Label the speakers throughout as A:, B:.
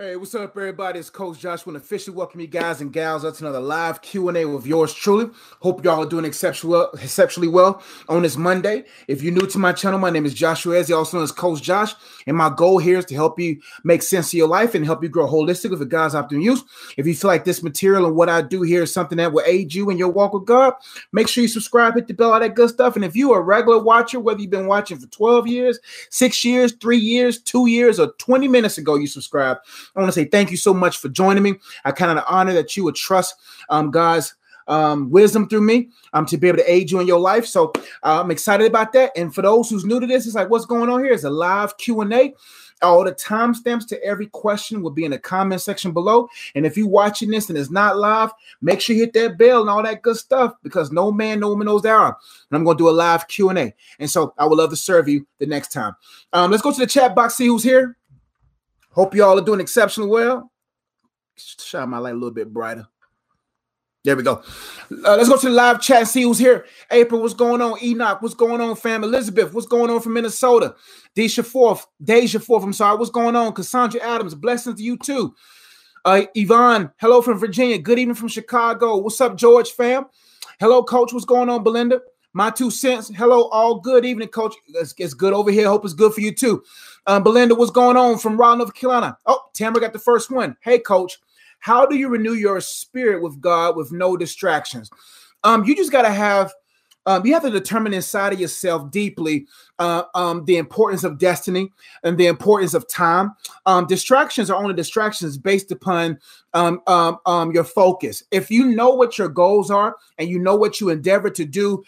A: Hey, what's up, everybody? It's Coach Josh. To officially welcome you guys and gals That's another live Q&A with yours truly. Hope y'all are doing exceptionally well, exceptionally well on this Monday. If you're new to my channel, my name is Joshua Ezzy, also known as Coach Josh, and my goal here is to help you make sense of your life and help you grow holistic with the God's optimal use. If you feel like this material and what I do here is something that will aid you in your walk with God, make sure you subscribe, hit the bell, all that good stuff. And if you are a regular watcher, whether you've been watching for 12 years, six years, three years, two years, or 20 minutes ago, you subscribe I want to say thank you so much for joining me. I kind of honor that you would trust um, God's um, wisdom through me um, to be able to aid you in your life. So uh, I'm excited about that. And for those who's new to this, it's like, what's going on here? It's a live Q&A. All the timestamps to every question will be in the comment section below. And if you're watching this and it's not live, make sure you hit that bell and all that good stuff because no man, no woman knows hour. And I'm going to do a live Q&A. And so I would love to serve you the next time. Um, let's go to the chat box, see who's here. Hope y'all are doing exceptionally well. Shine my light a little bit brighter. There we go. Uh, let's go to the live chat and see who's here. April, what's going on? Enoch, what's going on, fam? Elizabeth, what's going on from Minnesota? Deja Fourth, Deja Fourth, I'm sorry, what's going on? Cassandra Adams, blessings to you too. Uh, Yvonne, hello from Virginia. Good evening from Chicago. What's up, George, fam? Hello, coach. What's going on, Belinda? My two cents. Hello, all good evening, coach. It's, it's good over here. Hope it's good for you too. Um, Belinda, what's going on from Raleigh, North Carolina? Oh, Tamara got the first one. Hey, coach, how do you renew your spirit with God with no distractions? Um, you just got to have um, you have to determine inside of yourself deeply uh, um, the importance of destiny and the importance of time. Um, distractions are only distractions based upon um, um, um, your focus. If you know what your goals are and you know what you endeavor to do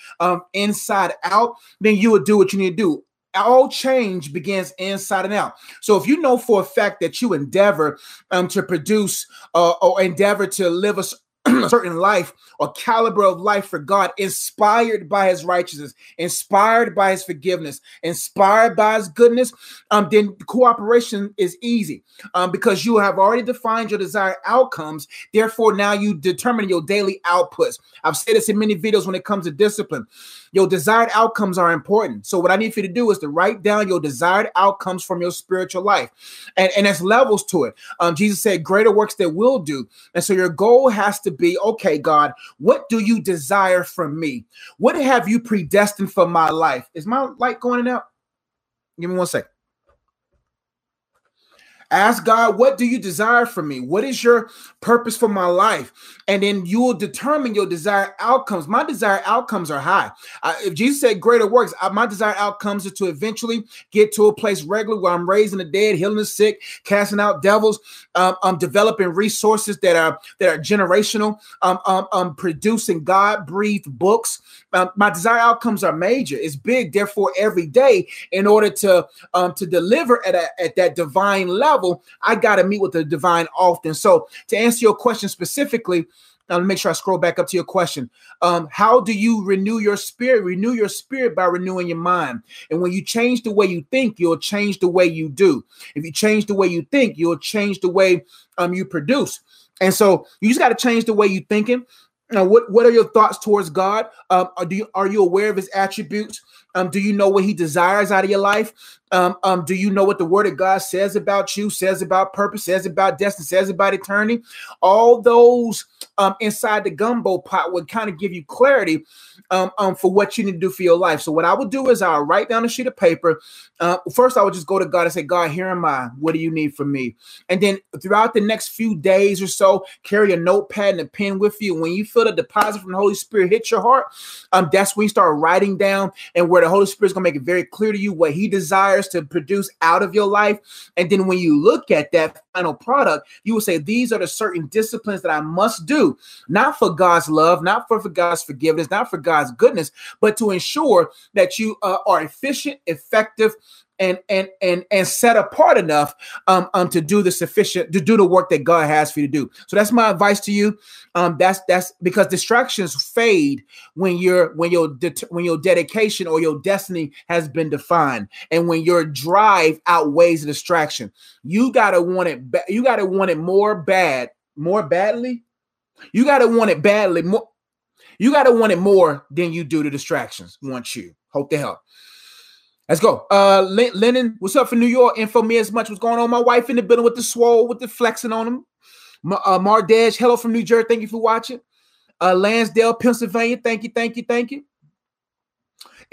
A: inside out, then you will do what you need to do all change begins inside and out. So if you know for a fact that you endeavor um, to produce uh, or endeavor to live a a certain life or caliber of life for God, inspired by his righteousness, inspired by his forgiveness, inspired by his goodness, um, then cooperation is easy um, because you have already defined your desired outcomes. Therefore, now you determine your daily outputs. I've said this in many videos when it comes to discipline. Your desired outcomes are important. So, what I need for you to do is to write down your desired outcomes from your spiritual life. And, and there's levels to it. Um, Jesus said, Greater works that will do. And so, your goal has to be okay, God, what do you desire from me? What have you predestined for my life? Is my light going out? Give me one second. Ask God, what do you desire from me? What is your purpose for my life? And then you will determine your desired outcomes. My desired outcomes are high. If Jesus said greater works, uh, my desired outcomes are to eventually get to a place regularly where I'm raising the dead, healing the sick, casting out devils, um, I'm developing resources that are that are generational, um, um, um producing God breathed books. Um, my desired outcomes are major. It's big. Therefore, every day, in order to um, to deliver at a, at that divine level level, I got to meet with the divine often. So, to answer your question specifically, now let me make sure I scroll back up to your question. Um, how do you renew your spirit? Renew your spirit by renewing your mind. And when you change the way you think, you'll change the way you do. If you change the way you think, you'll change the way um, you produce. And so you just got to change the way you're thinking. Now, what, what are your thoughts towards God? Um, are, do you, are you aware of his attributes? Um, do you know what he desires out of your life? Um, um, do you know what the word of God says about you, says about purpose, says about destiny, says about eternity? All those um, inside the gumbo pot would kind of give you clarity um, um, for what you need to do for your life. So what I would do is I'll write down a sheet of paper. Uh, first, I would just go to God and say, God, here am I. What do you need from me? And then throughout the next few days or so, carry a notepad and a pen with you. When you feel the deposit from the Holy Spirit hit your heart, um, that's when you start writing down and where the Holy Spirit is going to make it very clear to you what He desires to produce out of your life. And then when you look at that final product, you will say, These are the certain disciplines that I must do, not for God's love, not for, for God's forgiveness, not for God's goodness, but to ensure that you uh, are efficient, effective, and and and and set apart enough um, um to do the sufficient to do the work that God has for you to do. So that's my advice to you. Um, that's that's because distractions fade when you're when your when your dedication or your destiny has been defined, and when your drive outweighs the distraction. You gotta want it. Ba- you gotta want it more bad, more badly. You gotta want it badly more. You gotta want it more than you do the distractions. Want you. Hope to help. Let's go. Uh, Lennon, what's up for New York? Info me as much. What's going on? My wife in the building with the swole, with the flexing on him. Uh, Mardej, hello from New Jersey. Thank you for watching. Uh, Lansdale, Pennsylvania. Thank you, thank you, thank you.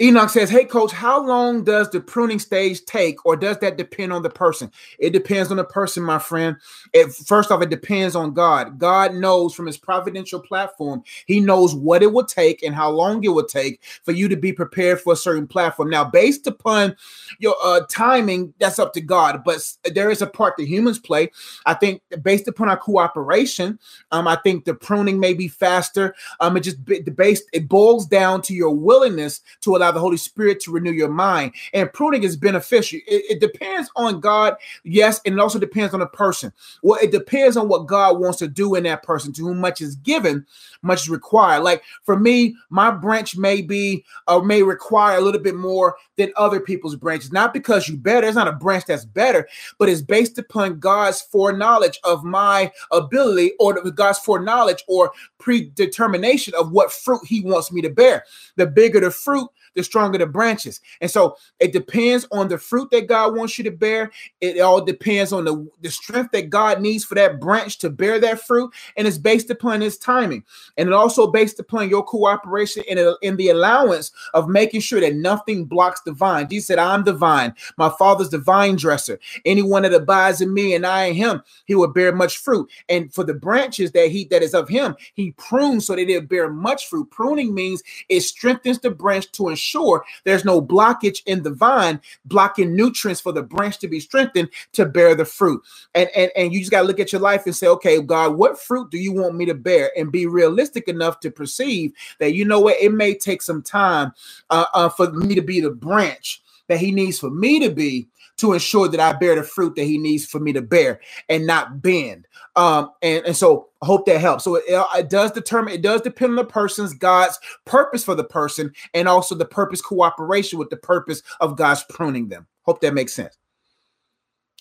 A: Enoch says, Hey, coach, how long does the pruning stage take, or does that depend on the person? It depends on the person, my friend. It, first off, it depends on God. God knows from his providential platform, He knows what it will take and how long it will take for you to be prepared for a certain platform. Now, based upon your uh, timing, that's up to God, but there is a part that humans play. I think based upon our cooperation, um, I think the pruning may be faster. Um, it just based, it boils down to your willingness to allow allow the Holy Spirit to renew your mind. And pruning is beneficial. It, it depends on God, yes, and it also depends on the person. Well, it depends on what God wants to do in that person. To whom much is given, much is required. Like for me, my branch may be or uh, may require a little bit more than other people's branches. Not because you better, it's not a branch that's better, but it's based upon God's foreknowledge of my ability or God's foreknowledge or predetermination of what fruit He wants me to bear. The bigger the fruit, the stronger the branches. And so it depends on the fruit that God wants you to bear. It all depends on the, the strength that God needs for that branch to bear that fruit. And it's based upon his timing. And it also based upon your cooperation in, uh, in the allowance of making sure that nothing blocks the vine. Jesus said, I'm divine. My father's the vine dresser. Anyone that abides in me and I in him, he will bear much fruit. And for the branches that he that is of him, he prunes so that it bear much fruit. Pruning means it strengthens the branch to ensure sure there's no blockage in the vine blocking nutrients for the branch to be strengthened to bear the fruit. And and, and you just got to look at your life and say, okay, God, what fruit do you want me to bear? And be realistic enough to perceive that you know what, it may take some time uh, uh, for me to be the branch that He needs for me to be to ensure that I bear the fruit that he needs for me to bear and not bend. Um, and, and so I hope that helps. So it, it does determine, it does depend on the person's God's purpose for the person and also the purpose cooperation with the purpose of God's pruning them. Hope that makes sense.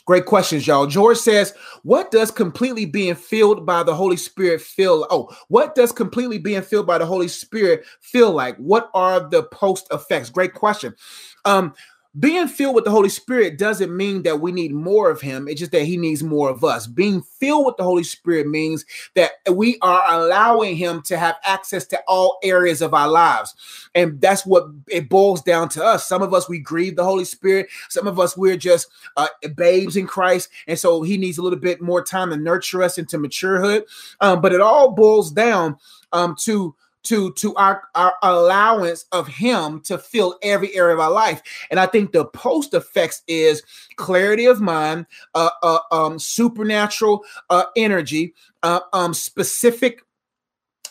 A: Great questions, y'all. George says, What does completely being filled by the Holy Spirit feel? Oh, what does completely being filled by the Holy Spirit feel like? What are the post effects? Great question. Um, being filled with the Holy Spirit doesn't mean that we need more of Him. It's just that He needs more of us. Being filled with the Holy Spirit means that we are allowing Him to have access to all areas of our lives. And that's what it boils down to us. Some of us, we grieve the Holy Spirit. Some of us, we're just uh, babes in Christ. And so He needs a little bit more time to nurture us into maturehood. Um, but it all boils down um, to to to our, our allowance of him to fill every area of our life. And i think the post effects is clarity of mind uh, uh um supernatural uh energy uh, um specific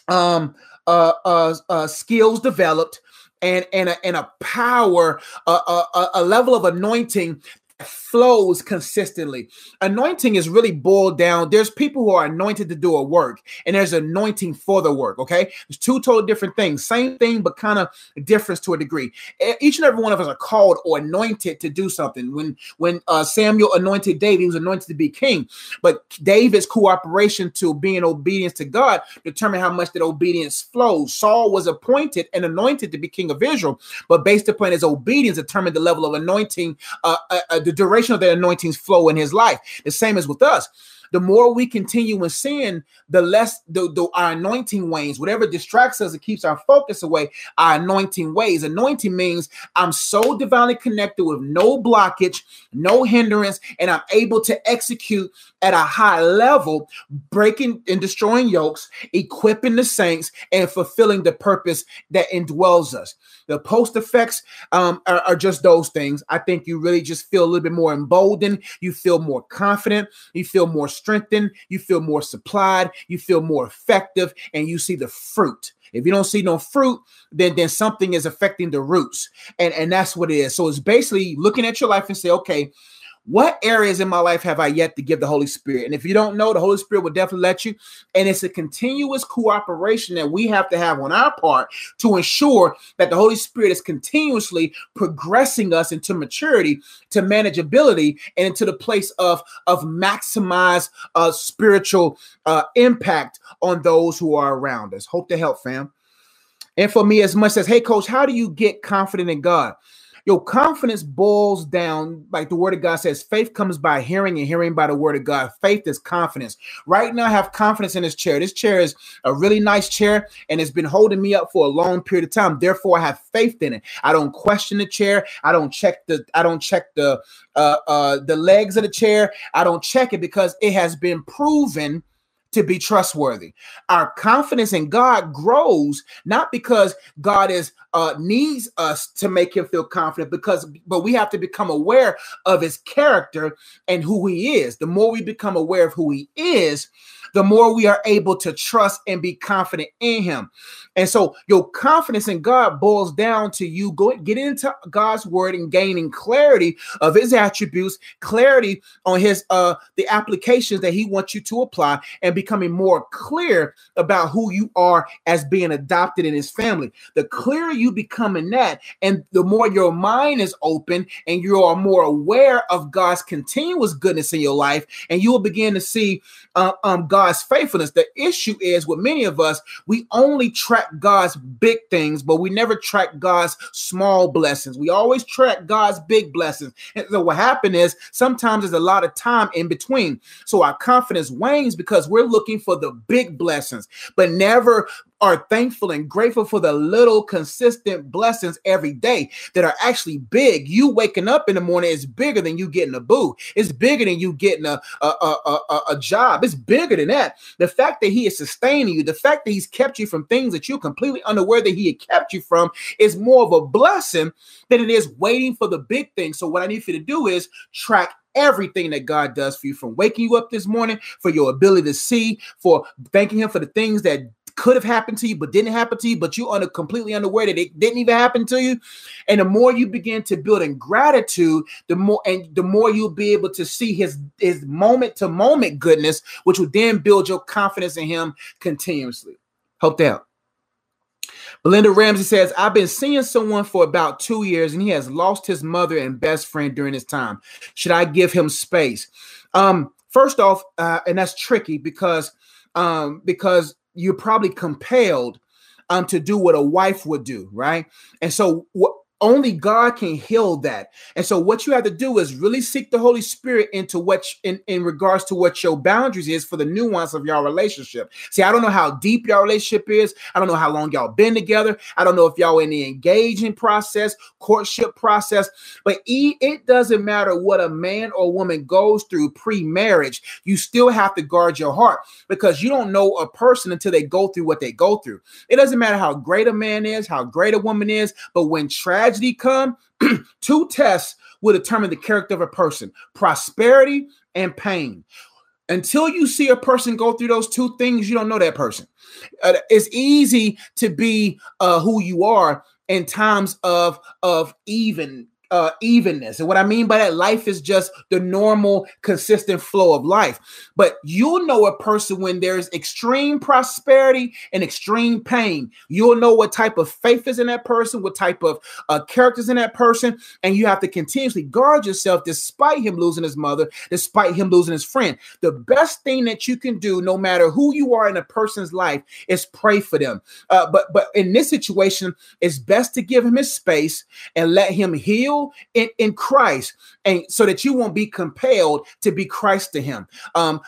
A: um uh, uh, uh skills developed and and a, and a power, a, a, a level of anointing flows consistently. Anointing is really boiled down. There's people who are anointed to do a work, and there's anointing for the work. Okay, there's two totally different things. Same thing, but kind of difference to a degree. Each and every one of us are called or anointed to do something. When when uh, Samuel anointed David, he was anointed to be king. But David's cooperation to being obedience to God determined how much that obedience flows. Saul was appointed and anointed to be king of Israel, but based upon his obedience, determined the level of anointing. Uh, uh, uh the duration of the anointings flow in his life. The same as with us. The more we continue in sin, the less the, the, our anointing wanes. Whatever distracts us, it keeps our focus away. Our anointing ways. Anointing means I'm so divinely connected with no blockage, no hindrance, and I'm able to execute at a high level, breaking and destroying yokes, equipping the saints, and fulfilling the purpose that indwells us. The post effects um, are, are just those things. I think you really just feel a little bit more emboldened. You feel more confident. You feel more strengthened. You feel more supplied. You feel more effective, and you see the fruit. If you don't see no fruit, then then something is affecting the roots, and and that's what it is. So it's basically looking at your life and say, okay, what areas in my life have I yet to give the Holy Spirit? And if you don't know, the Holy Spirit will definitely let you. And it's a continuous cooperation that we have to have on our part to ensure that the Holy Spirit is continuously progressing us into maturity, to manageability, and into the place of, of maximize uh, spiritual uh, impact on those who are around us. Hope to help, fam. And for me, as much as, hey, coach, how do you get confident in God? Your confidence boils down, like the word of God says, faith comes by hearing and hearing by the word of God. Faith is confidence. Right now, I have confidence in this chair. This chair is a really nice chair and it's been holding me up for a long period of time. Therefore, I have faith in it. I don't question the chair. I don't check the, I don't check the uh uh the legs of the chair. I don't check it because it has been proven to be trustworthy. Our confidence in God grows not because God is uh, needs us to make him feel confident, because but we have to become aware of his character and who he is. The more we become aware of who he is, the more we are able to trust and be confident in him. And so your confidence in God boils down to you going get into God's word and gaining clarity of his attributes, clarity on his uh the applications that he wants you to apply and becoming more clear about who you are as being adopted in his family. The clearer you become in that and the more your mind is open and you are more aware of God's continuous goodness in your life and you will begin to see uh, um God's faithfulness. The issue is with many of us, we only track God's big things, but we never track God's small blessings. We always track God's big blessings. And so what happened is sometimes there's a lot of time in between. So our confidence wanes because we're looking for the big blessings, but never are thankful and grateful for the little consistent blessings every day that are actually big. You waking up in the morning is bigger than you getting a boo. It's bigger than you getting a, a, a, a, a job. It's bigger than that. The fact that he is sustaining you, the fact that he's kept you from things that you're completely unaware that he had kept you from is more of a blessing than it is waiting for the big thing. So what I need for you to do is track everything that God does for you from waking you up this morning, for your ability to see, for thanking Him for the things that could have happened to you but didn't happen to you, but you're under completely unaware that it didn't even happen to you. And the more you begin to build in gratitude, the more and the more you'll be able to see his his moment to moment goodness, which will then build your confidence in him continuously. Hope that. Belinda Ramsey says, I've been seeing someone for about two years and he has lost his mother and best friend during this time. Should I give him space? Um, first off, uh, and that's tricky because um, because you're probably compelled um to do what a wife would do, right? And so what only God can heal that. And so what you have to do is really seek the Holy Spirit into what in, in regards to what your boundaries is for the nuance of your relationship. See, I don't know how deep your relationship is. I don't know how long y'all been together. I don't know if y'all in the engaging process, courtship process, but it doesn't matter what a man or woman goes through pre-marriage. You still have to guard your heart because you don't know a person until they go through what they go through. It doesn't matter how great a man is, how great a woman is, but when tragedy tragedy come, two tests will determine the character of a person prosperity and pain. Until you see a person go through those two things, you don't know that person. Uh, it's easy to be uh, who you are in times of of even uh, evenness. And what I mean by that, life is just the normal, consistent flow of life. But you'll know a person when there's extreme prosperity and extreme pain. You'll know what type of faith is in that person, what type of uh, characters in that person, and you have to continuously guard yourself despite him losing his mother, despite him losing his friend. The best thing that you can do, no matter who you are in a person's life, is pray for them. Uh, but but in this situation, it's best to give him his space and let him heal in, in Christ, and so that you won't be compelled to be Christ to him, um,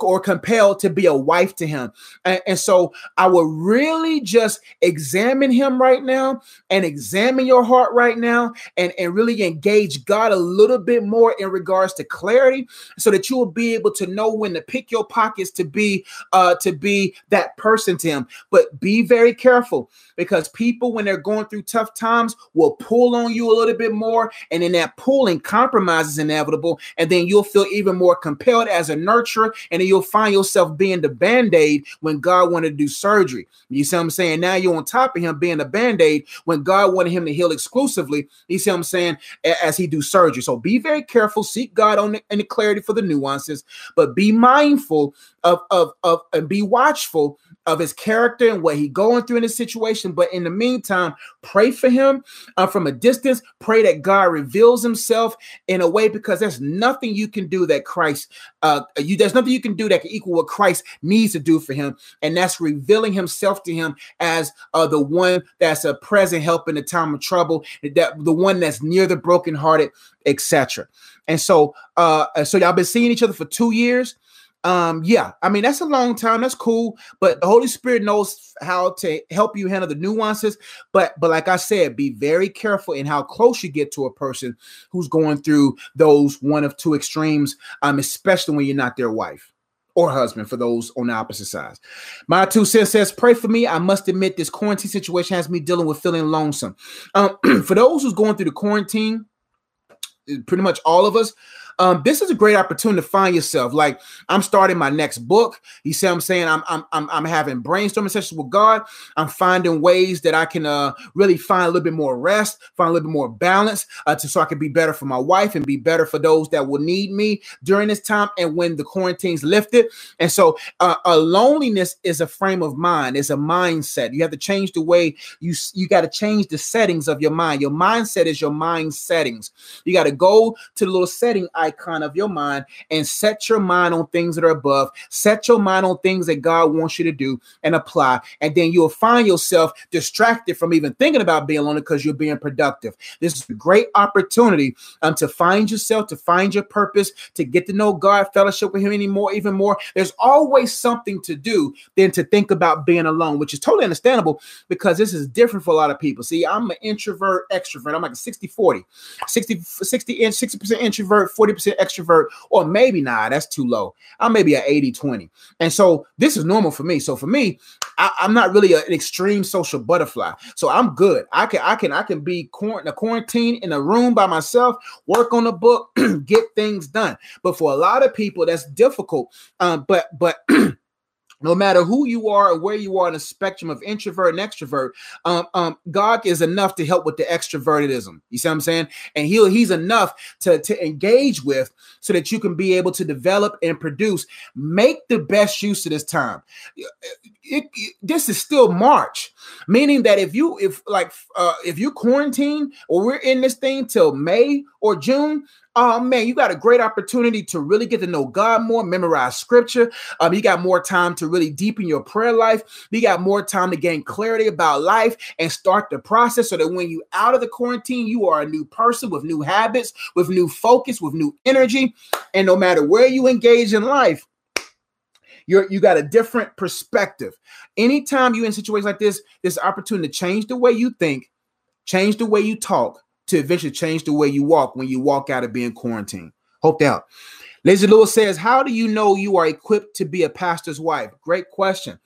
A: or compelled to be a wife to him. And, and so I will really just examine him right now and examine your heart right now and, and really engage God a little bit more in regards to clarity so that you will be able to know when to pick your pockets to be uh to be that person to him. But be very careful because people when they're going through tough times will pull on you a little bit more more, and then that pulling compromise is inevitable, and then you'll feel even more compelled as a nurturer, and then you'll find yourself being the band-aid when God wanted to do surgery. You see what I'm saying? Now you're on top of him being a band-aid when God wanted him to heal exclusively. You see what I'm saying? As he do surgery. So be very careful, seek God on the, the clarity for the nuances, but be mindful of, of, of and be watchful of his character and what he going through in this situation. But in the meantime, pray for him uh, from a distance. Pray that God reveals himself in a way because there's nothing you can do that Christ, uh, you there's nothing you can do that can equal what Christ needs to do for him, and that's revealing himself to him as uh, the one that's a present help in the time of trouble, that the one that's near the brokenhearted, etc. And so, uh, so y'all been seeing each other for two years um yeah i mean that's a long time that's cool but the holy spirit knows how to help you handle the nuances but but like i said be very careful in how close you get to a person who's going through those one of two extremes um especially when you're not their wife or husband for those on the opposite sides. My two cents says, pray for me. I must admit, this quarantine situation has me dealing with feeling lonesome. Um, for those who's going through the quarantine, pretty much all of us, um, this is a great opportunity to find yourself. Like I'm starting my next book. You see, what I'm saying I'm I'm I'm, I'm having brainstorming sessions with God. I'm finding ways that I can uh, really find a little bit more rest, find a little bit more balance, uh, to so I can be better for my wife and be better for those that will need me during this time and when the quarantine's lifted. And so, uh, a loneliness is a frame of mind. It's a mindset. You have to change the way you you got to change the settings of your mind. Your mindset is your mind settings. You got to go to the little setting icon of your mind and set your mind on things that are above. Set your mind on things that God wants you to do and apply. And then you'll find yourself distracted from even thinking about being alone because you're being productive. This is a great opportunity um, to find yourself, to find your purpose, to get to know God, fellowship with Him anymore, even more. There's always something to do than to think about being alone, which is totally understandable because this is different for a lot of people. See, I'm an introvert, extrovert. I'm like a 60 40, 60, 60 60% introvert, 40 40% extrovert, or maybe nah, that's too low. I'm maybe at 80 20. And so this is normal for me. So for me, I, am not really an extreme social butterfly. So I'm good. I can I can I can be in a quarantine in a room by myself, work on a book, get things done. But for a lot of people, that's difficult. Um, but but no matter who you are or where you are in the spectrum of introvert and extrovert, um, um, God is enough to help with the extrovertedism. You see what I'm saying? And he'll he's enough to, to engage with so that you can be able to develop and produce. Make the best use of this time. It, it, this is still March, meaning that if you if like uh, if you quarantine or we're in this thing till May or June, Oh man, you got a great opportunity to really get to know God more, memorize scripture. Um, you got more time to really deepen your prayer life. You got more time to gain clarity about life and start the process so that when you out of the quarantine, you are a new person with new habits, with new focus, with new energy. And no matter where you engage in life, you're you got a different perspective. Anytime you're in situations like this, this opportunity to change the way you think, change the way you talk, to eventually change the way you walk when you walk out of being quarantined. Hope that. Lazy Lewis says, How do you know you are equipped to be a pastor's wife? Great question.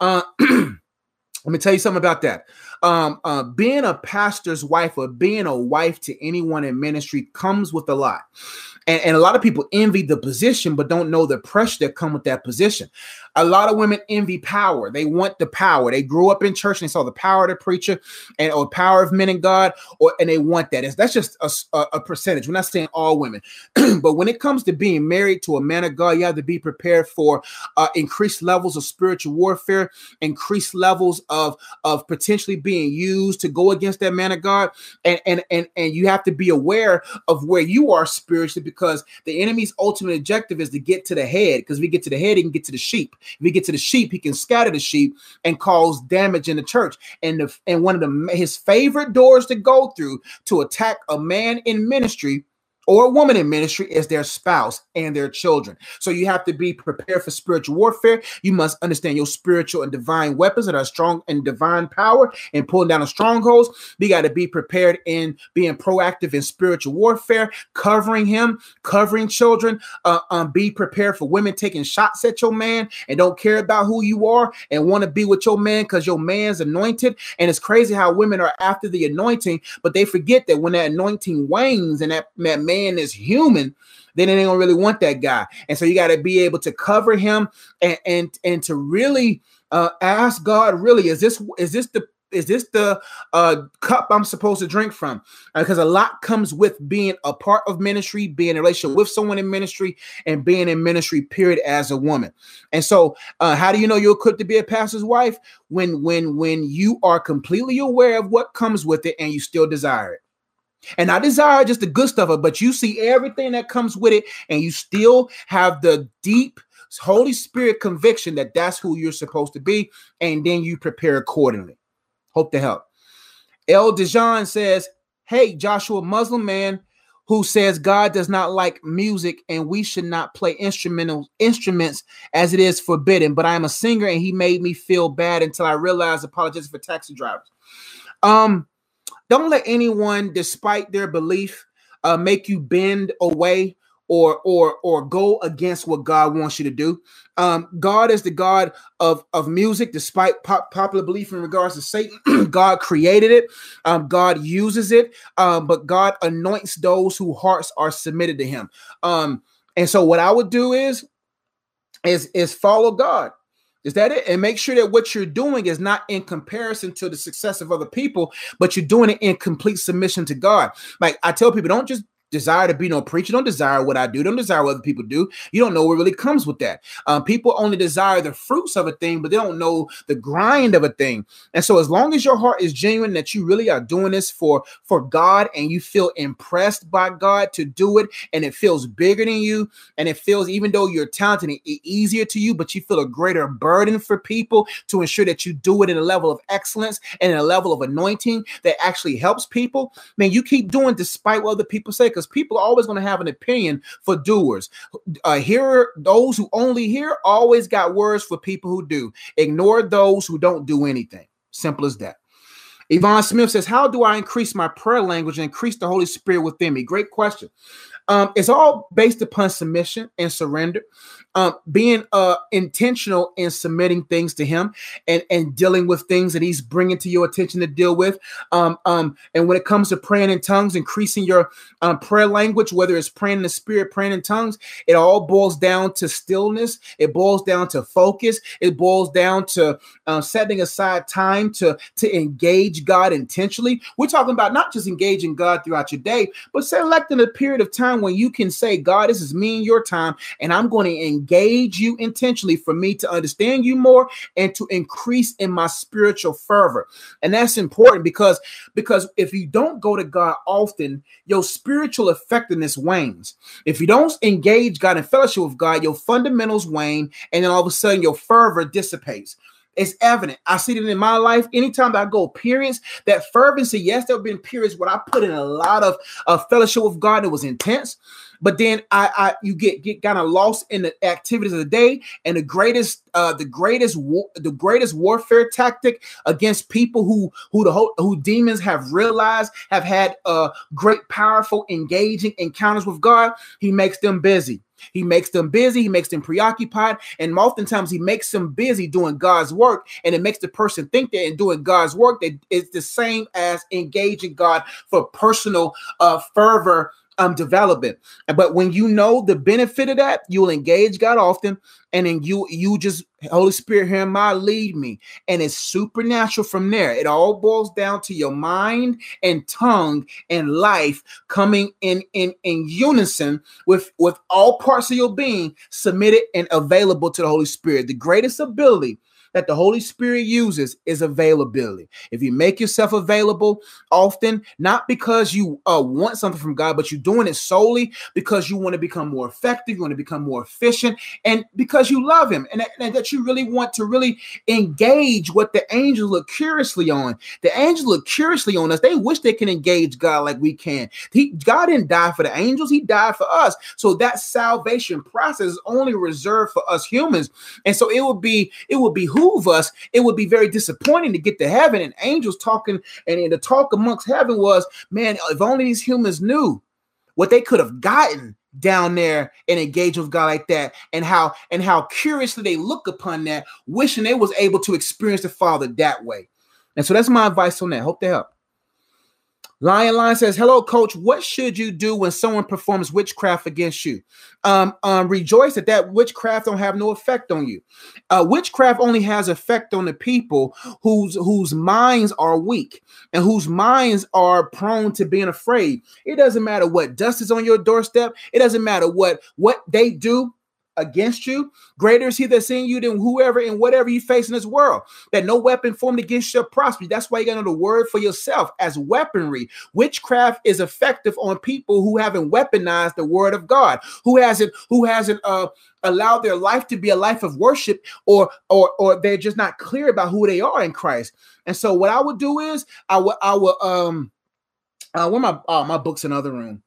A: Uh, let me tell you something about that. Um, uh, being a pastor's wife or being a wife to anyone in ministry comes with a lot. And, and a lot of people envy the position, but don't know the pressure that come with that position. A lot of women envy power. They want the power. They grew up in church and they saw the power of the preacher and or power of men and God, or and they want that. It's, that's just a, a percentage. We're not saying all women, but when it comes to being married to a man of God, you have to be prepared for uh, increased levels of spiritual warfare, increased levels of of potentially being used to go against that man of God, and and and and you have to be aware of where you are spiritually because the enemy's ultimate objective is to get to the head. Because we get to the head, he can get to the sheep. If he get to the sheep, he can scatter the sheep and cause damage in the church. And the and one of the his favorite doors to go through to attack a man in ministry or a woman in ministry is their spouse and their children. So you have to be prepared for spiritual warfare. You must understand your spiritual and divine weapons that are strong and divine power and pulling down the strongholds. You got to be prepared in being proactive in spiritual warfare, covering him, covering children. Uh, um, be prepared for women taking shots at your man and don't care about who you are and want to be with your man because your man's anointed. And it's crazy how women are after the anointing, but they forget that when that anointing wanes and that, that man man is human, then they don't really want that guy. And so you got to be able to cover him and and and to really uh, ask God, really, is this is this the is this the uh, cup I'm supposed to drink from? Because uh, a lot comes with being a part of ministry, being in a relationship with someone in ministry, and being in ministry. Period. As a woman, and so uh, how do you know you're equipped to be a pastor's wife? When when when you are completely aware of what comes with it, and you still desire it. And I desire just the good stuff, but you see everything that comes with it, and you still have the deep Holy Spirit conviction that that's who you're supposed to be, and then you prepare accordingly. Hope to help. El Dijon says, Hey, Joshua, Muslim man who says God does not like music and we should not play instrumental instruments as it is forbidden. But I am a singer and he made me feel bad until I realized apologies for taxi drivers. Um, don't let anyone, despite their belief, uh, make you bend away or or or go against what God wants you to do. Um, God is the God of of music, despite pop, popular belief in regards to Satan. God created it, um, God uses it, um, but God anoints those whose hearts are submitted to Him. Um, and so, what I would do is is is follow God. Is that it? And make sure that what you're doing is not in comparison to the success of other people, but you're doing it in complete submission to God. Like I tell people, don't just desire to be no preacher. Don't desire what I do. Don't desire what other people do. You don't know what really comes with that. Um, people only desire the fruits of a thing, but they don't know the grind of a thing. And so, as long as your heart is genuine, that you really are doing this for for God, and you feel impressed by God to do it, and it feels bigger than you, and it feels even though you're talented, it, easier to you, but you feel a greater burden for people to ensure that you do it in a level of excellence and in a level of anointing that actually helps people. Man, you keep doing despite what other people say because people are always going to have an opinion for doers. Uh, hear those who only hear always got words for people who do. Ignore those who don't do anything. Simple as that. Yvonne Smith says, How do I increase my prayer language and increase the Holy Spirit within me? Great question. Um, it's all based upon submission and surrender um, being uh, intentional in submitting things to him and, and dealing with things that he's bringing to your attention to deal with. Um, um, and when it comes to praying in tongues, increasing your um, prayer language, whether it's praying in the spirit, praying in tongues, it all boils down to stillness. It boils down to focus. It boils down to uh, setting aside time to, to engage God intentionally. We're talking about not just engaging God throughout your day, but selecting a period of time when you can say, God, this is me and your time, and I'm going to engage you intentionally for me to understand you more and to increase in my spiritual fervor. And that's important because because if you don't go to God often, your spiritual effectiveness wanes. If you don't engage God in fellowship with God, your fundamentals wane and then all of a sudden your fervor dissipates. It's evident. I see it in my life. Anytime I go periods, that fervency, yes, there have been periods where I put in a lot of uh, fellowship with God. It was intense. But then I, I you get get kind of lost in the activities of the day, and the greatest, uh, the greatest, war, the greatest warfare tactic against people who who the whole, who demons have realized have had uh great, powerful, engaging encounters with God. He makes them busy. He makes them busy, he makes them preoccupied, and oftentimes he makes them busy doing God's work. And it makes the person think that in doing God's work, that it's the same as engaging God for personal uh, fervor um development. But when you know the benefit of that, you'll engage God often, and then you you just Holy Spirit, here my lead me, and it's supernatural from there. It all boils down to your mind and tongue and life coming in in in unison with with all parts of your being submitted and available to the Holy Spirit. The greatest ability that the Holy Spirit uses is availability. If you make yourself available often, not because you uh, want something from God, but you're doing it solely because you want to become more effective, you want to become more efficient, and because you love Him, and that, and that you really want to really engage what the angels look curiously on. The angels look curiously on us. They wish they can engage God like we can. He, God didn't die for the angels, He died for us. So that salvation process is only reserved for us humans. And so it would be, it would be us, it would be very disappointing to get to heaven and angels talking. And the talk amongst heaven was, man, if only these humans knew what they could have gotten down there and engage with God like that, and how and how curiously they look upon that, wishing they was able to experience the Father that way. And so that's my advice on that. Hope to help. Lion Line says, "Hello, Coach. What should you do when someone performs witchcraft against you? Um, um, rejoice that that witchcraft don't have no effect on you. Uh, witchcraft only has effect on the people whose whose minds are weak and whose minds are prone to being afraid. It doesn't matter what dust is on your doorstep. It doesn't matter what what they do against you, greater is he that's in you than whoever and whatever you face in this world. That no weapon formed against you prosper. That's why you got to know the word for yourself as weaponry. Witchcraft is effective on people who haven't weaponized the word of God, who hasn't, who hasn't uh allowed their life to be a life of worship, or or or they're just not clear about who they are in Christ. And so what I would do is I would I would um uh where my uh, my books in other room.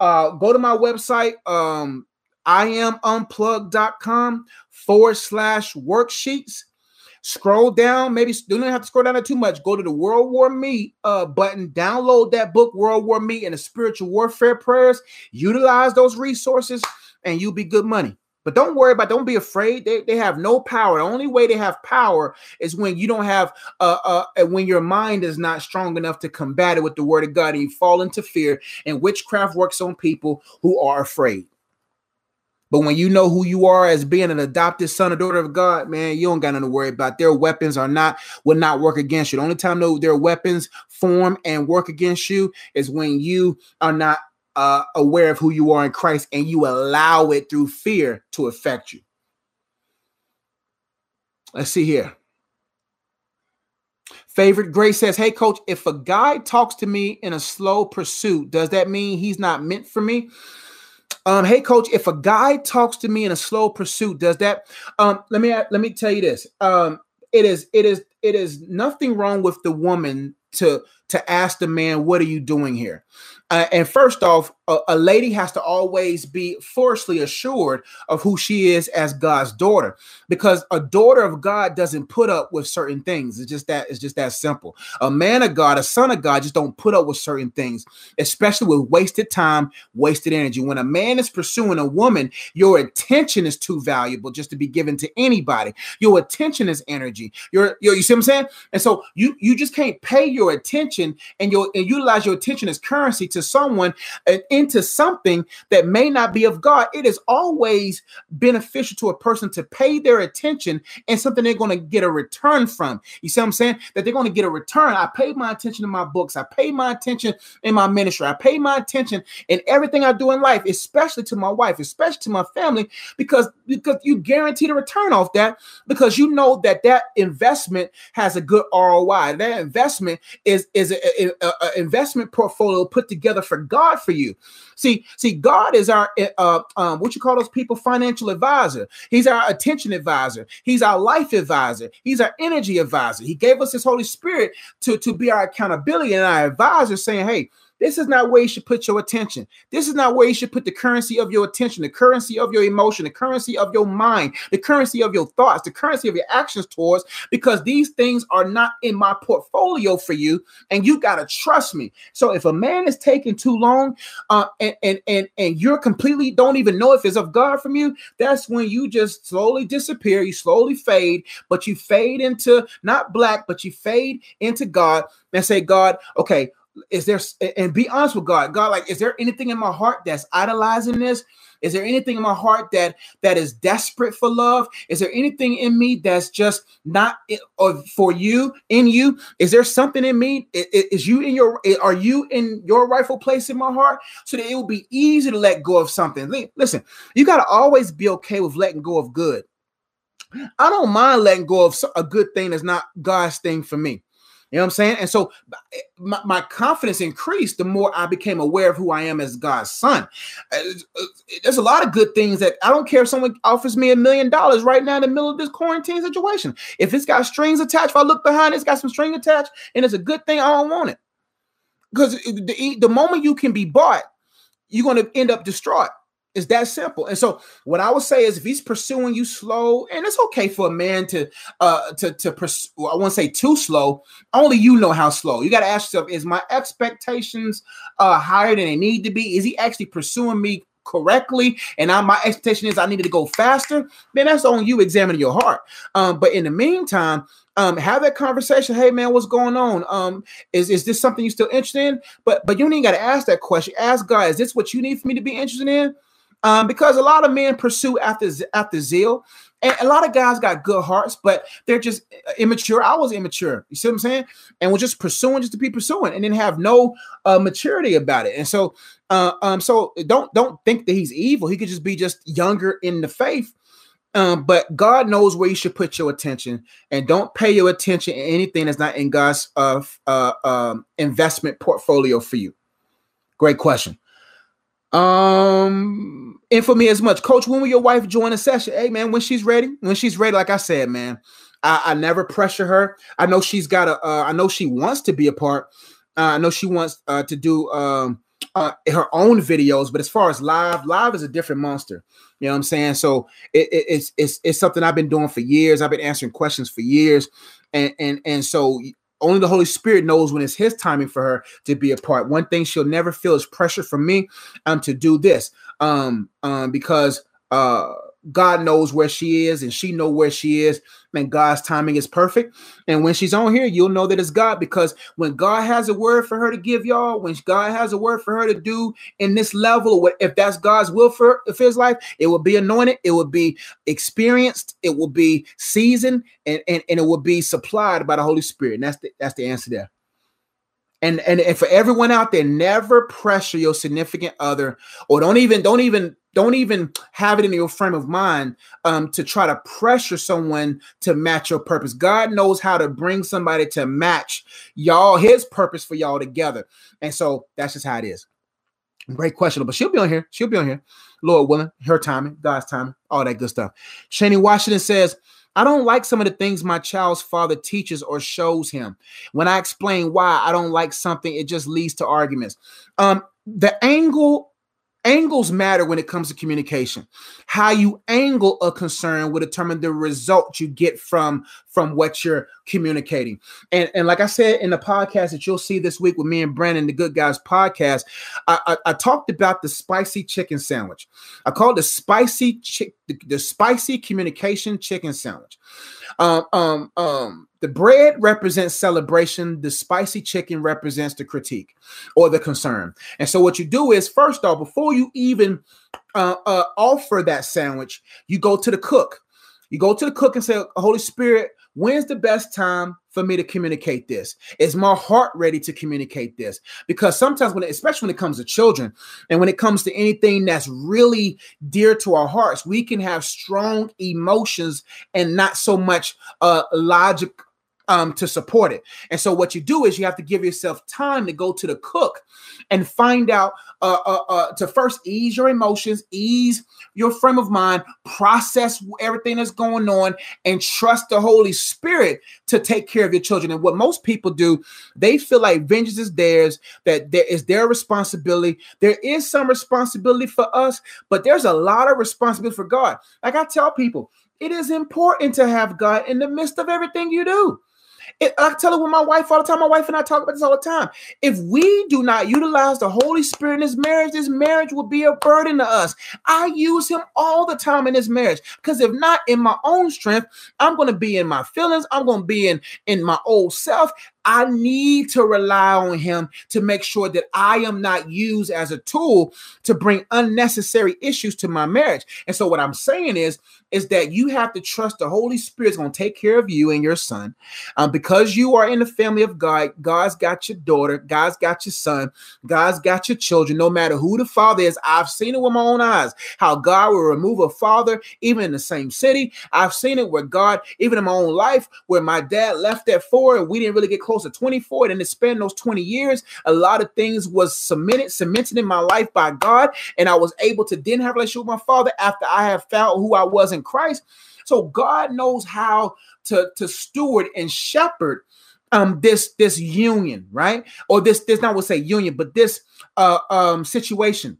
A: Uh go to my website um iamunplug.com forward slash worksheets. Scroll down, maybe you don't have to scroll down too much. Go to the World War Me uh, button, download that book, World War Me and the Spiritual Warfare Prayers. Utilize those resources, and you'll be good money. But don't worry about, don't be afraid. They, they have no power. The only way they have power is when you don't have, uh, uh, when your mind is not strong enough to combat it with the word of God and you fall into fear. And witchcraft works on people who are afraid. But when you know who you are as being an adopted son or daughter of God, man, you don't got nothing to worry about. Their weapons are not will not work against you. The only time though their weapons form and work against you is when you are not uh, aware of who you are in Christ and you allow it through fear to affect you. Let's see here. Favorite Grace says, Hey, coach, if a guy talks to me in a slow pursuit, does that mean he's not meant for me? Um, hey coach, if a guy talks to me in a slow pursuit, does that um let me let me tell you this. Um it is it is it is nothing wrong with the woman to to ask the man, what are you doing here? Uh, and first off, a, a, lady has to always be forcefully assured of who she is as God's daughter, because a daughter of God doesn't put up with certain things. It's just that it's just that simple. A man of God, a son of God, just don't put up with certain things, especially with wasted time, wasted energy. When a man is pursuing a woman, your attention is too valuable just to be given to anybody. Your attention is energy. Your, your you see what I'm saying? And so you you just can't pay your attention and your and utilize your attention as currency to someone uh, into something that may not be of God, it is always beneficial to a person to pay their attention and something they're going to get a return from. You see what I'm saying? That they're going to get a return. I paid my attention in my books. I paid my attention in my ministry. I paid my attention in everything I do in life, especially to my wife, especially to my family, because because you guarantee the return off that because you know that that investment has a good ROI. That investment is is an investment portfolio put together for God for you. See, see, God is our uh, um, what you call those people, financial advisor. He's our attention advisor. He's our life advisor. He's our energy advisor. He gave us His Holy Spirit to to be our accountability and our advisor, saying, "Hey, this is not where you should put your attention. This is not where you should put the currency of your attention, the currency of your emotion, the currency of your mind, the currency of your thoughts, the currency of your actions towards, because these things are not in my portfolio for you. And you got to trust me. So if a man is taking too long uh, and, and, and, and you're completely don't even know if it's of God from you, that's when you just slowly disappear. You slowly fade, but you fade into not black, but you fade into God and say, God, okay, is there and be honest with God. God, like, is there anything in my heart that's idolizing this? Is there anything in my heart that that is desperate for love? Is there anything in me that's just not or for you in you? Is there something in me? Is you in your are you in your rightful place in my heart so that it will be easy to let go of something? Listen, you got to always be okay with letting go of good. I don't mind letting go of a good thing that's not God's thing for me. You know what I'm saying? And so eh, my, my, confidence increased the more I became aware of who I am as God's son. Uh, uh, there's a lot of good things that I don't care if someone offers me a million dollars right now in the middle of this quarantine situation. If it's got strings attached, if I look behind it, it's got some string attached and it's a good thing, I don't want it. Because the, the moment you can be bought, you're going to end up distraught. It's that simple. And so what I would say is if he's pursuing you slow, and it's okay for a man to uh to to pursue, I won't say too slow, only you know how slow. You got to ask yourself, is my expectations uh higher than they need to be? Is he actually pursuing me correctly, and I, my expectation is I needed to go faster, then that's on you examining your heart. Um, but in the meantime, um, have that conversation. Hey man, what's going on? Um, is, is this something you still interested in? But but you ain't got to ask that question. Ask God, is this what you need for me to be interested in? Um, because a lot of men pursue after after zeal, and a lot of guys got good hearts, but they're just uh, immature. I was immature. You see what I'm saying? And we're just pursuing just to be pursuing, and then have no uh, maturity about it. And so, uh, um, so don't don't think that he's evil. He could just be just younger in the faith. Um, but God knows where you should put your attention, and don't pay your attention in anything that's not in God's uh, uh um, investment portfolio for you. Great question. Um, and for me as much, Coach, when will your wife join a session? Hey, man, when she's ready, when she's ready, like I said, man, I, I never pressure her. I know she's got a. Uh, I know she wants to be a part. Uh, I know she wants uh, to do um uh, her own videos, but as far as live, live is a different monster. You know what I'm saying? So it, it, it's it's it's something I've been doing for years. I've been answering questions for years, and and and so only the Holy Spirit knows when it's His timing for her to be a part. One thing she'll never feel is pressure from me um to do this um um because uh God knows where she is and she know where she is. And God's timing is perfect. And when she's on here you'll know that it's God because when God has a word for her to give y'all when God has a word for her to do in this level if that's God's will for, for his life it will be anointed it will be experienced it will be seasoned and, and, and it will be supplied by the Holy Spirit. And that's the that's the answer there and, and and for everyone out there never pressure your significant other or don't even don't even don't even have it in your frame of mind um, to try to pressure someone to match your purpose. God knows how to bring somebody to match y'all his purpose for y'all together. And so that's just how it is. Great question but she'll be on here. She'll be on here. Lord willing her timing god's timing all that good stuff. Shani washington says I don't like some of the things my child's father teaches or shows him. When I explain why I don't like something, it just leads to arguments. Um, the angle angles matter when it comes to communication. How you angle a concern will determine the result you get from from what you're communicating. And and like i said in the podcast that you'll see this week with me and brandon the good guys podcast i i, I talked about the spicy chicken sandwich. I called the spicy chick the, the spicy communication chicken sandwich. Um um um the bread represents celebration. The spicy chicken represents the critique or the concern. And so, what you do is, first off, before you even uh, uh, offer that sandwich, you go to the cook. You go to the cook and say, Holy Spirit, when's the best time for me to communicate this? Is my heart ready to communicate this? Because sometimes when, especially when it comes to children and when it comes to anything that's really dear to our hearts, we can have strong emotions and not so much uh, logic um, to support it. And so what you do is you have to give yourself time to go to the cook and find out uh, uh, uh, to first ease your emotions, ease your frame of mind, process everything that's going on, and trust the Holy Spirit to take care of your children. And what most people do, they feel like vengeance is theirs, that there is their responsibility. There is some responsibility for us, but there's a lot of responsibility for God. Like I tell people, it is important to have God in the midst of everything you do. It, I tell it with my wife all the time. My wife and I talk about this all the time. If we do not utilize the Holy Spirit in this marriage, this marriage will be a burden to us. I use him all the time in this marriage because if not in my own strength, I'm going to be in my feelings. I'm going to be in in my old self. I need to rely on him to make sure that I am not used as a tool to bring unnecessary issues to my marriage. And so what I'm saying is is that you have to trust the Holy Spirit's going to take care of you and your son. Um, because you are in the family of God, God's got your daughter, God's got your son, God's got your children, no matter who the father is. I've seen it with my own eyes how God will remove a father even in the same city. I've seen it where God, even in my own life, where my dad left at four and we didn't really get close to 24. And to spend those 20 years, a lot of things was cemented, cemented in my life by God. And I was able to then have a relationship with my father after I have found who I was in Christ. So God knows how to, to steward and shepherd um this this union, right? Or this this not would say union, but this uh um situation.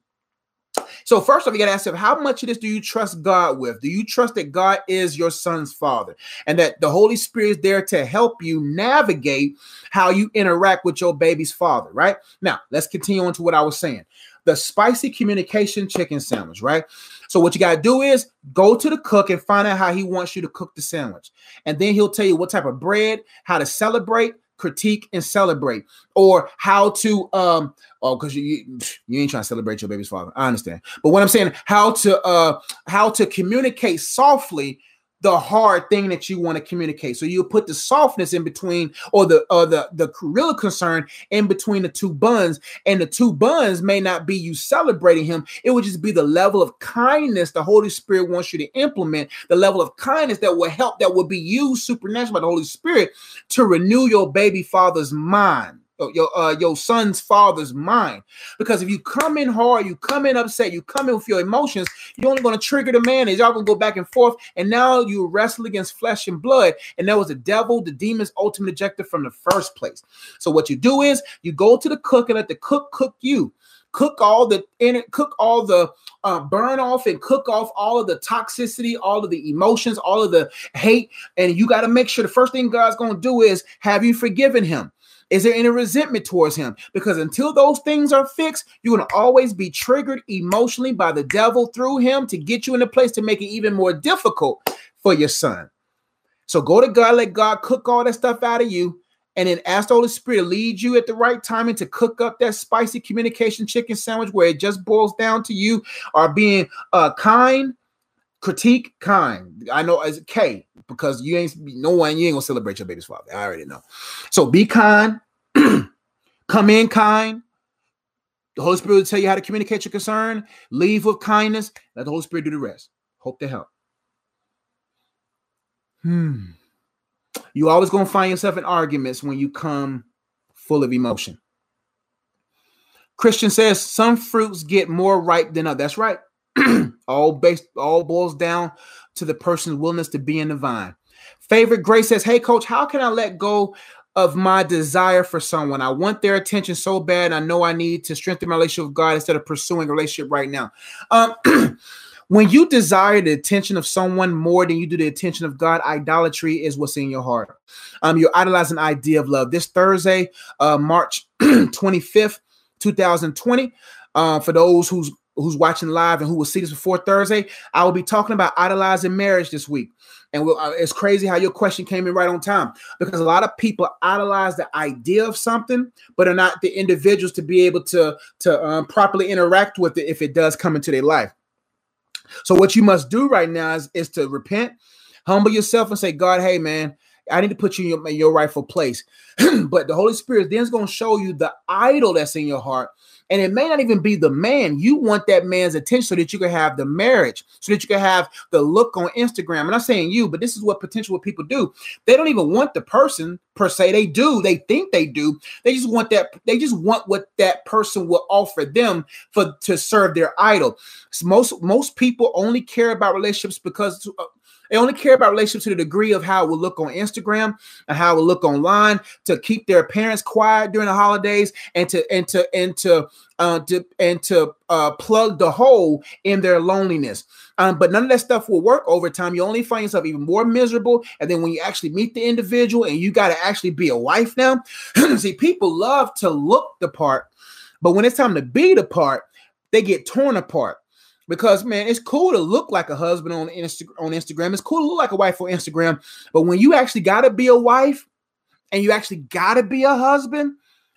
A: So first of all, you got to ask yourself, how much of this do you trust God with? Do you trust that God is your son's father and that the Holy Spirit is there to help you navigate how you interact with your baby's father, right? Now, let's continue on to what I was saying. the spicy communication chicken sandwich, right? So what you got to do is go to the cook and find out how he wants you to cook the sandwich. And then he'll tell you what type of bread, how to celebrate, critique and celebrate or how to um oh because you, you ain't trying to celebrate your baby's father. I understand. But what i'm saying how to uh how to communicate softly the hard thing that you want to communicate. So you put the softness in between, or the or the the real concern in between the two buns, and the two buns may not be you celebrating him. It would just be the level of kindness the Holy Spirit wants you to implement, the level of kindness that will help, that will be used supernaturally by the Holy Spirit to renew your baby father's mind your uh, your son's father's mind. Because if you come in hard, you come in upset, you come in with your emotions, you're only going to trigger the man. Is y'all gonna go back and forth, and now you wrestle against flesh and blood, and that was the devil, the demon's ultimate objective from the first place. So what you do is you go to the cook and let the cook cook you. Cook all the in it, cook all the uh, burn off and cook off all of the toxicity, all of the emotions, all of the hate, and you got to make sure the first thing God's going to do is have you forgiven him. Is there any resentment towards him? Because until those things are fixed, you're going to always be triggered emotionally by the devil through him to get you in a place to make it even more difficult for your son. So go to God, let God cook all that stuff out of you, and then ask the Holy Spirit to lead you at the right timing to cook up that spicy communication chicken sandwich where it just boils down to you are being uh, kind, critique, kind. I know as K because you ain't no one, you ain't gonna celebrate your baby's father. I already know. So be kind, come in kind. The Holy Spirit will tell you how to communicate your concern. Leave with kindness. Let the Holy Spirit do the rest. Hope to help. Hmm. You always gonna find yourself in arguments when you come full of emotion. Christian says some fruits get more ripe than others. That's right. all based, all boils down to the person's willingness to be in the vine. Favorite Grace says, Hey, coach, how can I let go of my desire for someone? I want their attention so bad. I know I need to strengthen my relationship with God instead of pursuing a relationship right now. Um, when you desire the attention of someone more than you do the attention of God, idolatry is what's in your heart. Um, you're idolizing idea of love. This Thursday, uh, March 25th, 2020. Uh, for those who's who's watching live and who will see this before Thursday, I will be talking about idolizing marriage this week. And we'll, uh, it's crazy how your question came in right on time because a lot of people idolize the idea of something, but are not the individuals to be able to to um, properly interact with it if it does come into their life. So what you must do right now is, is to repent, humble yourself, and say, God, hey man, I need to put you in your, in your rightful place. but the Holy Spirit then is going to show you the idol that's in your heart and it may not even be the man. You want that man's attention so that you can have the marriage, so that you can have the look on Instagram. I'm not saying you, but this is what potential people do. They don't even want the person per se. They do. They think they do. They just want that. They just want what that person will offer them for to serve their idol. So most most people only care about relationships because uh, they only care about relationships to the degree of how it will look on Instagram and how it will look online to keep their parents quiet during the holidays and to and to and to uh, to, and to uh, plug the hole in their loneliness. Um, but none of that stuff will work over time. You only find yourself even more miserable. And then when you actually meet the individual and you got to actually be a wife now, see, people love to look the part, but when it's time to be the part, they get torn apart because man, it's cool to look like a husband on Insta- on Instagram. It's cool to look like a wife on Instagram, but when you actually got to be a wife and you actually got to be a husband,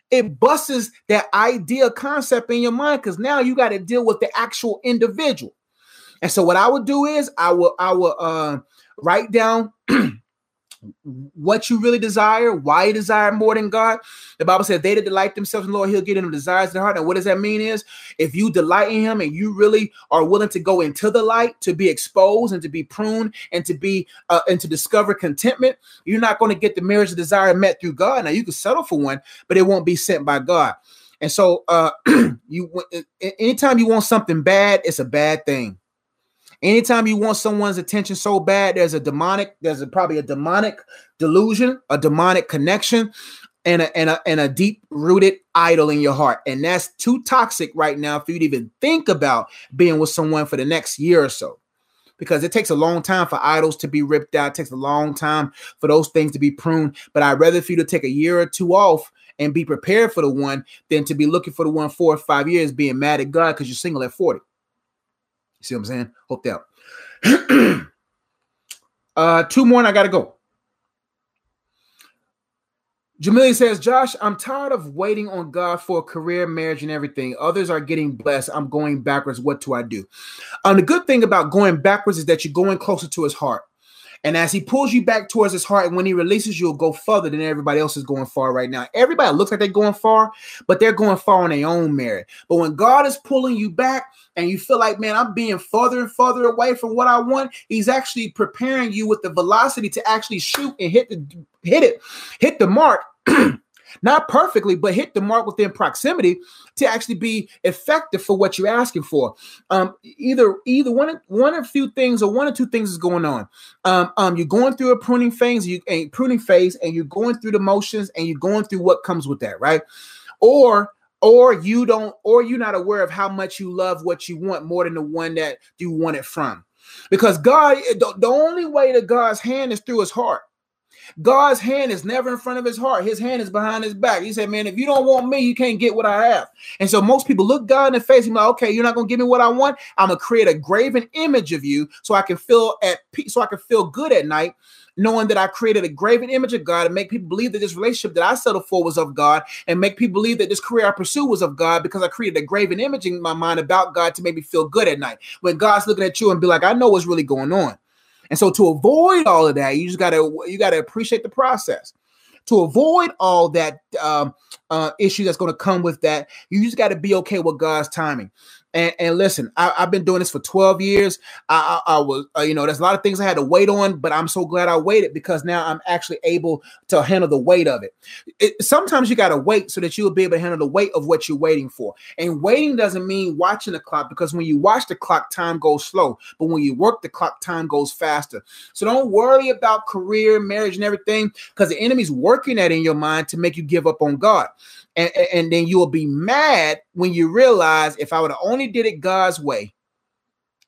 A: it busts that idea concept in your mind because now you got to deal with the actual individual. And so what I would do is I will I will uh, write down what you really desire, why you desire more than God. The Bible says they that delight themselves in the Lord, He'll get them desires in their heart. And what does that mean? Is if you delight in Him and you really are willing to go into the light, to be exposed and to be pruned and to be uh, and to discover contentment, you're not going to get the marriage of desire met through God. Now you can settle for one, but it won't be sent by God. And so, uh, you anytime you want something bad, it's a bad thing. Anytime you want someone's attention so bad, there's a demonic, there's a, probably a demonic delusion, a demonic connection, and a, and a, and a deep rooted idol in your heart. And that's too toxic right now for you to even think about being with someone for the next year or so. Because it takes a long time for idols to be ripped out. It takes a long time for those things to be pruned. But I'd rather for you to take a year or two off and be prepared for the one than to be looking for the one four or five years being mad at God because you're single at 40. You see what I'm saying? Hope that. uh, two more and I gotta go. Jamelia says, Josh, I'm tired of waiting on God for a career, marriage, and everything. Others are getting blessed. I'm going backwards. What do I do? Um, the good thing about going backwards is that you're going closer to his heart. And as he pulls you back towards his heart, and when he releases you, you, will go further than everybody else is going far right now. Everybody looks like they're going far, but they're going far on their own merit. But when God is pulling you back and you feel like, man, I'm being further and further away from what I want, he's actually preparing you with the velocity to actually shoot and hit the hit it, hit the mark not perfectly, but hit the mark within proximity to actually be effective for what you're asking for. Um, either either one of one or few things or one or two things is going on. Um, um, you're going through a pruning phase, you a pruning phase, and you're going through the motions and you're going through what comes with that, right? Or or you don't, or you're not aware of how much you love what you want more than the one that you want it from. Because God, the, the only way that God's hand is through his heart. God's hand is never in front of his heart. His hand is behind his back. He said, Man, if you don't want me, you can't get what I have. And so most people look God in the face and like, okay, you're not gonna give me what I want. I'm gonna create a graven image of you so I can feel at peace, so I can feel good at night, knowing that I created a graven image of God and make people believe that this relationship that I settled for was of God, and make people believe that this career I pursue was of God because I created a graven image in my mind about God to make me feel good at night. When God's looking at you and be like, I know what's really going on. And so to avoid all of that, you just gotta you gotta appreciate the process. To avoid all that um, uh, issue that's going to come with that, you just got to be okay with God's timing. And, and listen, I, have been doing this for 12 years. I, I, I was, uh, you know, there's a lot of things I had to wait on, but I'm so glad I waited because now I'm actually able to handle the weight of it. it sometimes you got to wait so that you'll be able to handle the weight of what you're waiting for. And waiting doesn't mean watching the clock because when you watch the clock, time goes slow. But when you work the clock, time goes faster. So don't worry about career, marriage, and everything because the enemy's working that in your mind to make you give up on God and, and then you will be mad when you realize if I would have only did it God's way,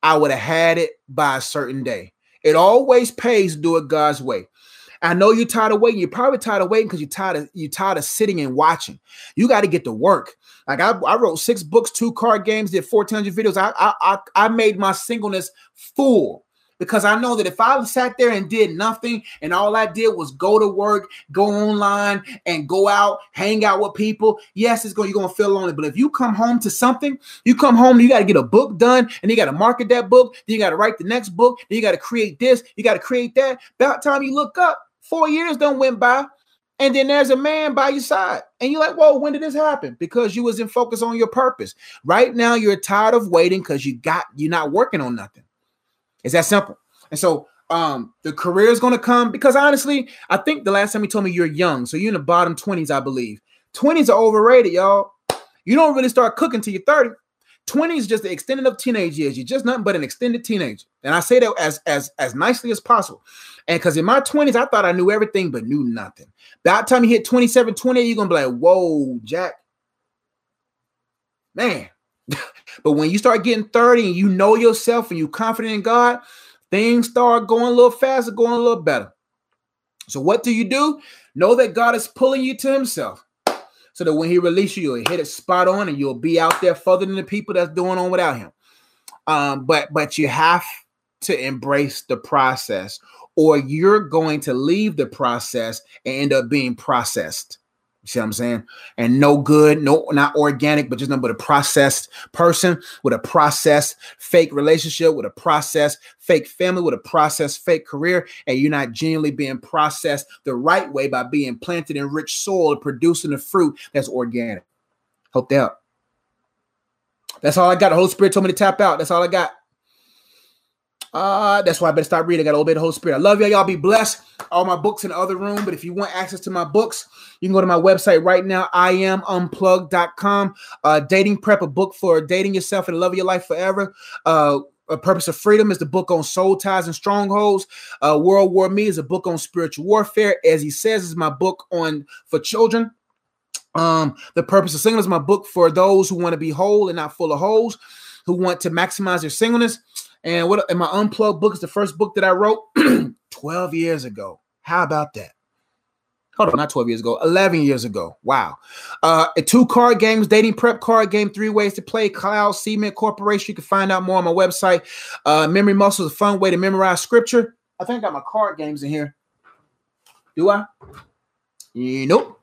A: I would have had it by a certain day. It always pays to do it God's way. I know you're tired of waiting. You're probably tired of waiting because you're tired of you're tired of sitting and watching. You got to get to work. Like I, I wrote six books, two card games, did 1,400 videos. I, I I made my singleness full because I know that if I sat there and did nothing and all I did was go to work, go online, and go out, hang out with people, yes, it's going you're going to feel lonely. But if you come home to something, you come home, you got to get a book done, and you got to market that book, then you got to write the next book, then you got to create this, you got to create that. About time you look up, four years don't went by. And then there's a man by your side. And you're like, whoa, when did this happen? Because you was in focus on your purpose. Right now, you're tired of waiting because you got you're not working on nothing. It's that simple. And so um the career is going to come because honestly, I think the last time you told me you're young, so you're in the bottom 20s, I believe. 20s are overrated, y'all. You don't really start cooking till you're 30. 20 is just the extended of teenage years. You're just nothing but an extended teenager. And I say that as as as nicely as possible. And because in my 20s, I thought I knew everything but knew nothing. By the time you hit 27, 28, you're gonna be like, whoa, Jack. Man, but when you start getting 30 and you know yourself and you're confident in God, things start going a little faster, going a little better. So what do you do? Know that God is pulling you to himself. So that when he releases you, you'll hit it spot on and you'll be out there further than the people that's doing on without him. Um, but but you have to embrace the process, or you're going to leave the process and end up being processed. See what I'm saying? And no good, no, not organic, but just nothing but a processed person with a processed fake relationship, with a processed fake family, with a processed fake career, and you're not genuinely being processed the right way by being planted in rich soil and producing the fruit that's organic. Hope that help. That's all I got. The Holy Spirit told me to tap out. That's all I got. Uh, that's why I better stop reading. I got to obey the Holy Spirit. I love y'all. Y'all be blessed. All my books in the other room. But if you want access to my books, you can go to my website right now, I am unplugged.com. Uh, dating prep, a book for dating yourself and love your life forever. Uh, a Purpose of Freedom is the book on soul ties and strongholds. Uh, World War Me is a book on spiritual warfare. As he says, is my book on for children. Um, the Purpose of Single is my book for those who want to be whole and not full of holes, who want to maximize their singleness. And what and my unplugged book is the first book that I wrote 12 years ago. How about that? hold on, not 12 years ago, 11 years ago. Wow. Uh, two card games, dating prep card game, three ways to play, Cloud Cement Corporation. You can find out more on my website. Uh, Memory Muscle is a fun way to memorize scripture. I think I got my card games in here. Do I? Nope.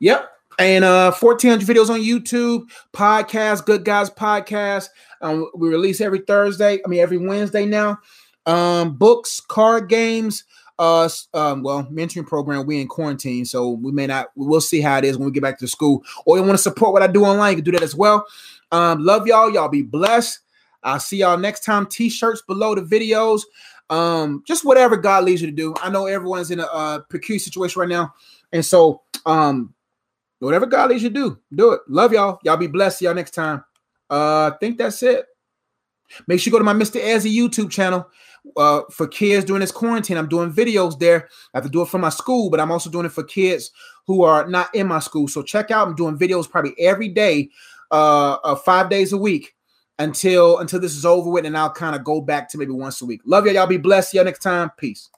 A: Yep. And uh 1400 videos on YouTube, podcast, Good Guys Podcast. Um, we release every Thursday, I mean every Wednesday now. Um, books, card games, uh um, well mentoring program we in quarantine so we may not we'll see how it is when we get back to school. Or you want to support what i do online you can do that as well. Um love y'all y'all be blessed. I'll see y'all next time. T-shirts below the videos. Um just whatever god leads you to do. I know everyone's in a uh, peculiar situation right now and so um whatever god leads you to do do it. Love y'all. Y'all be blessed. See y'all next time uh i think that's it make sure you go to my mr ezzy youtube channel uh, for kids during this quarantine. I'm doing videos there. I have to do it for my school, but I'm also doing it for kids who are not in my school. So check out. I'm doing videos probably every day, uh, uh five days a week until until this is over with, and I'll kind of go back to maybe once a week. Love y'all. Y'all be blessed. Y'all next time. Peace.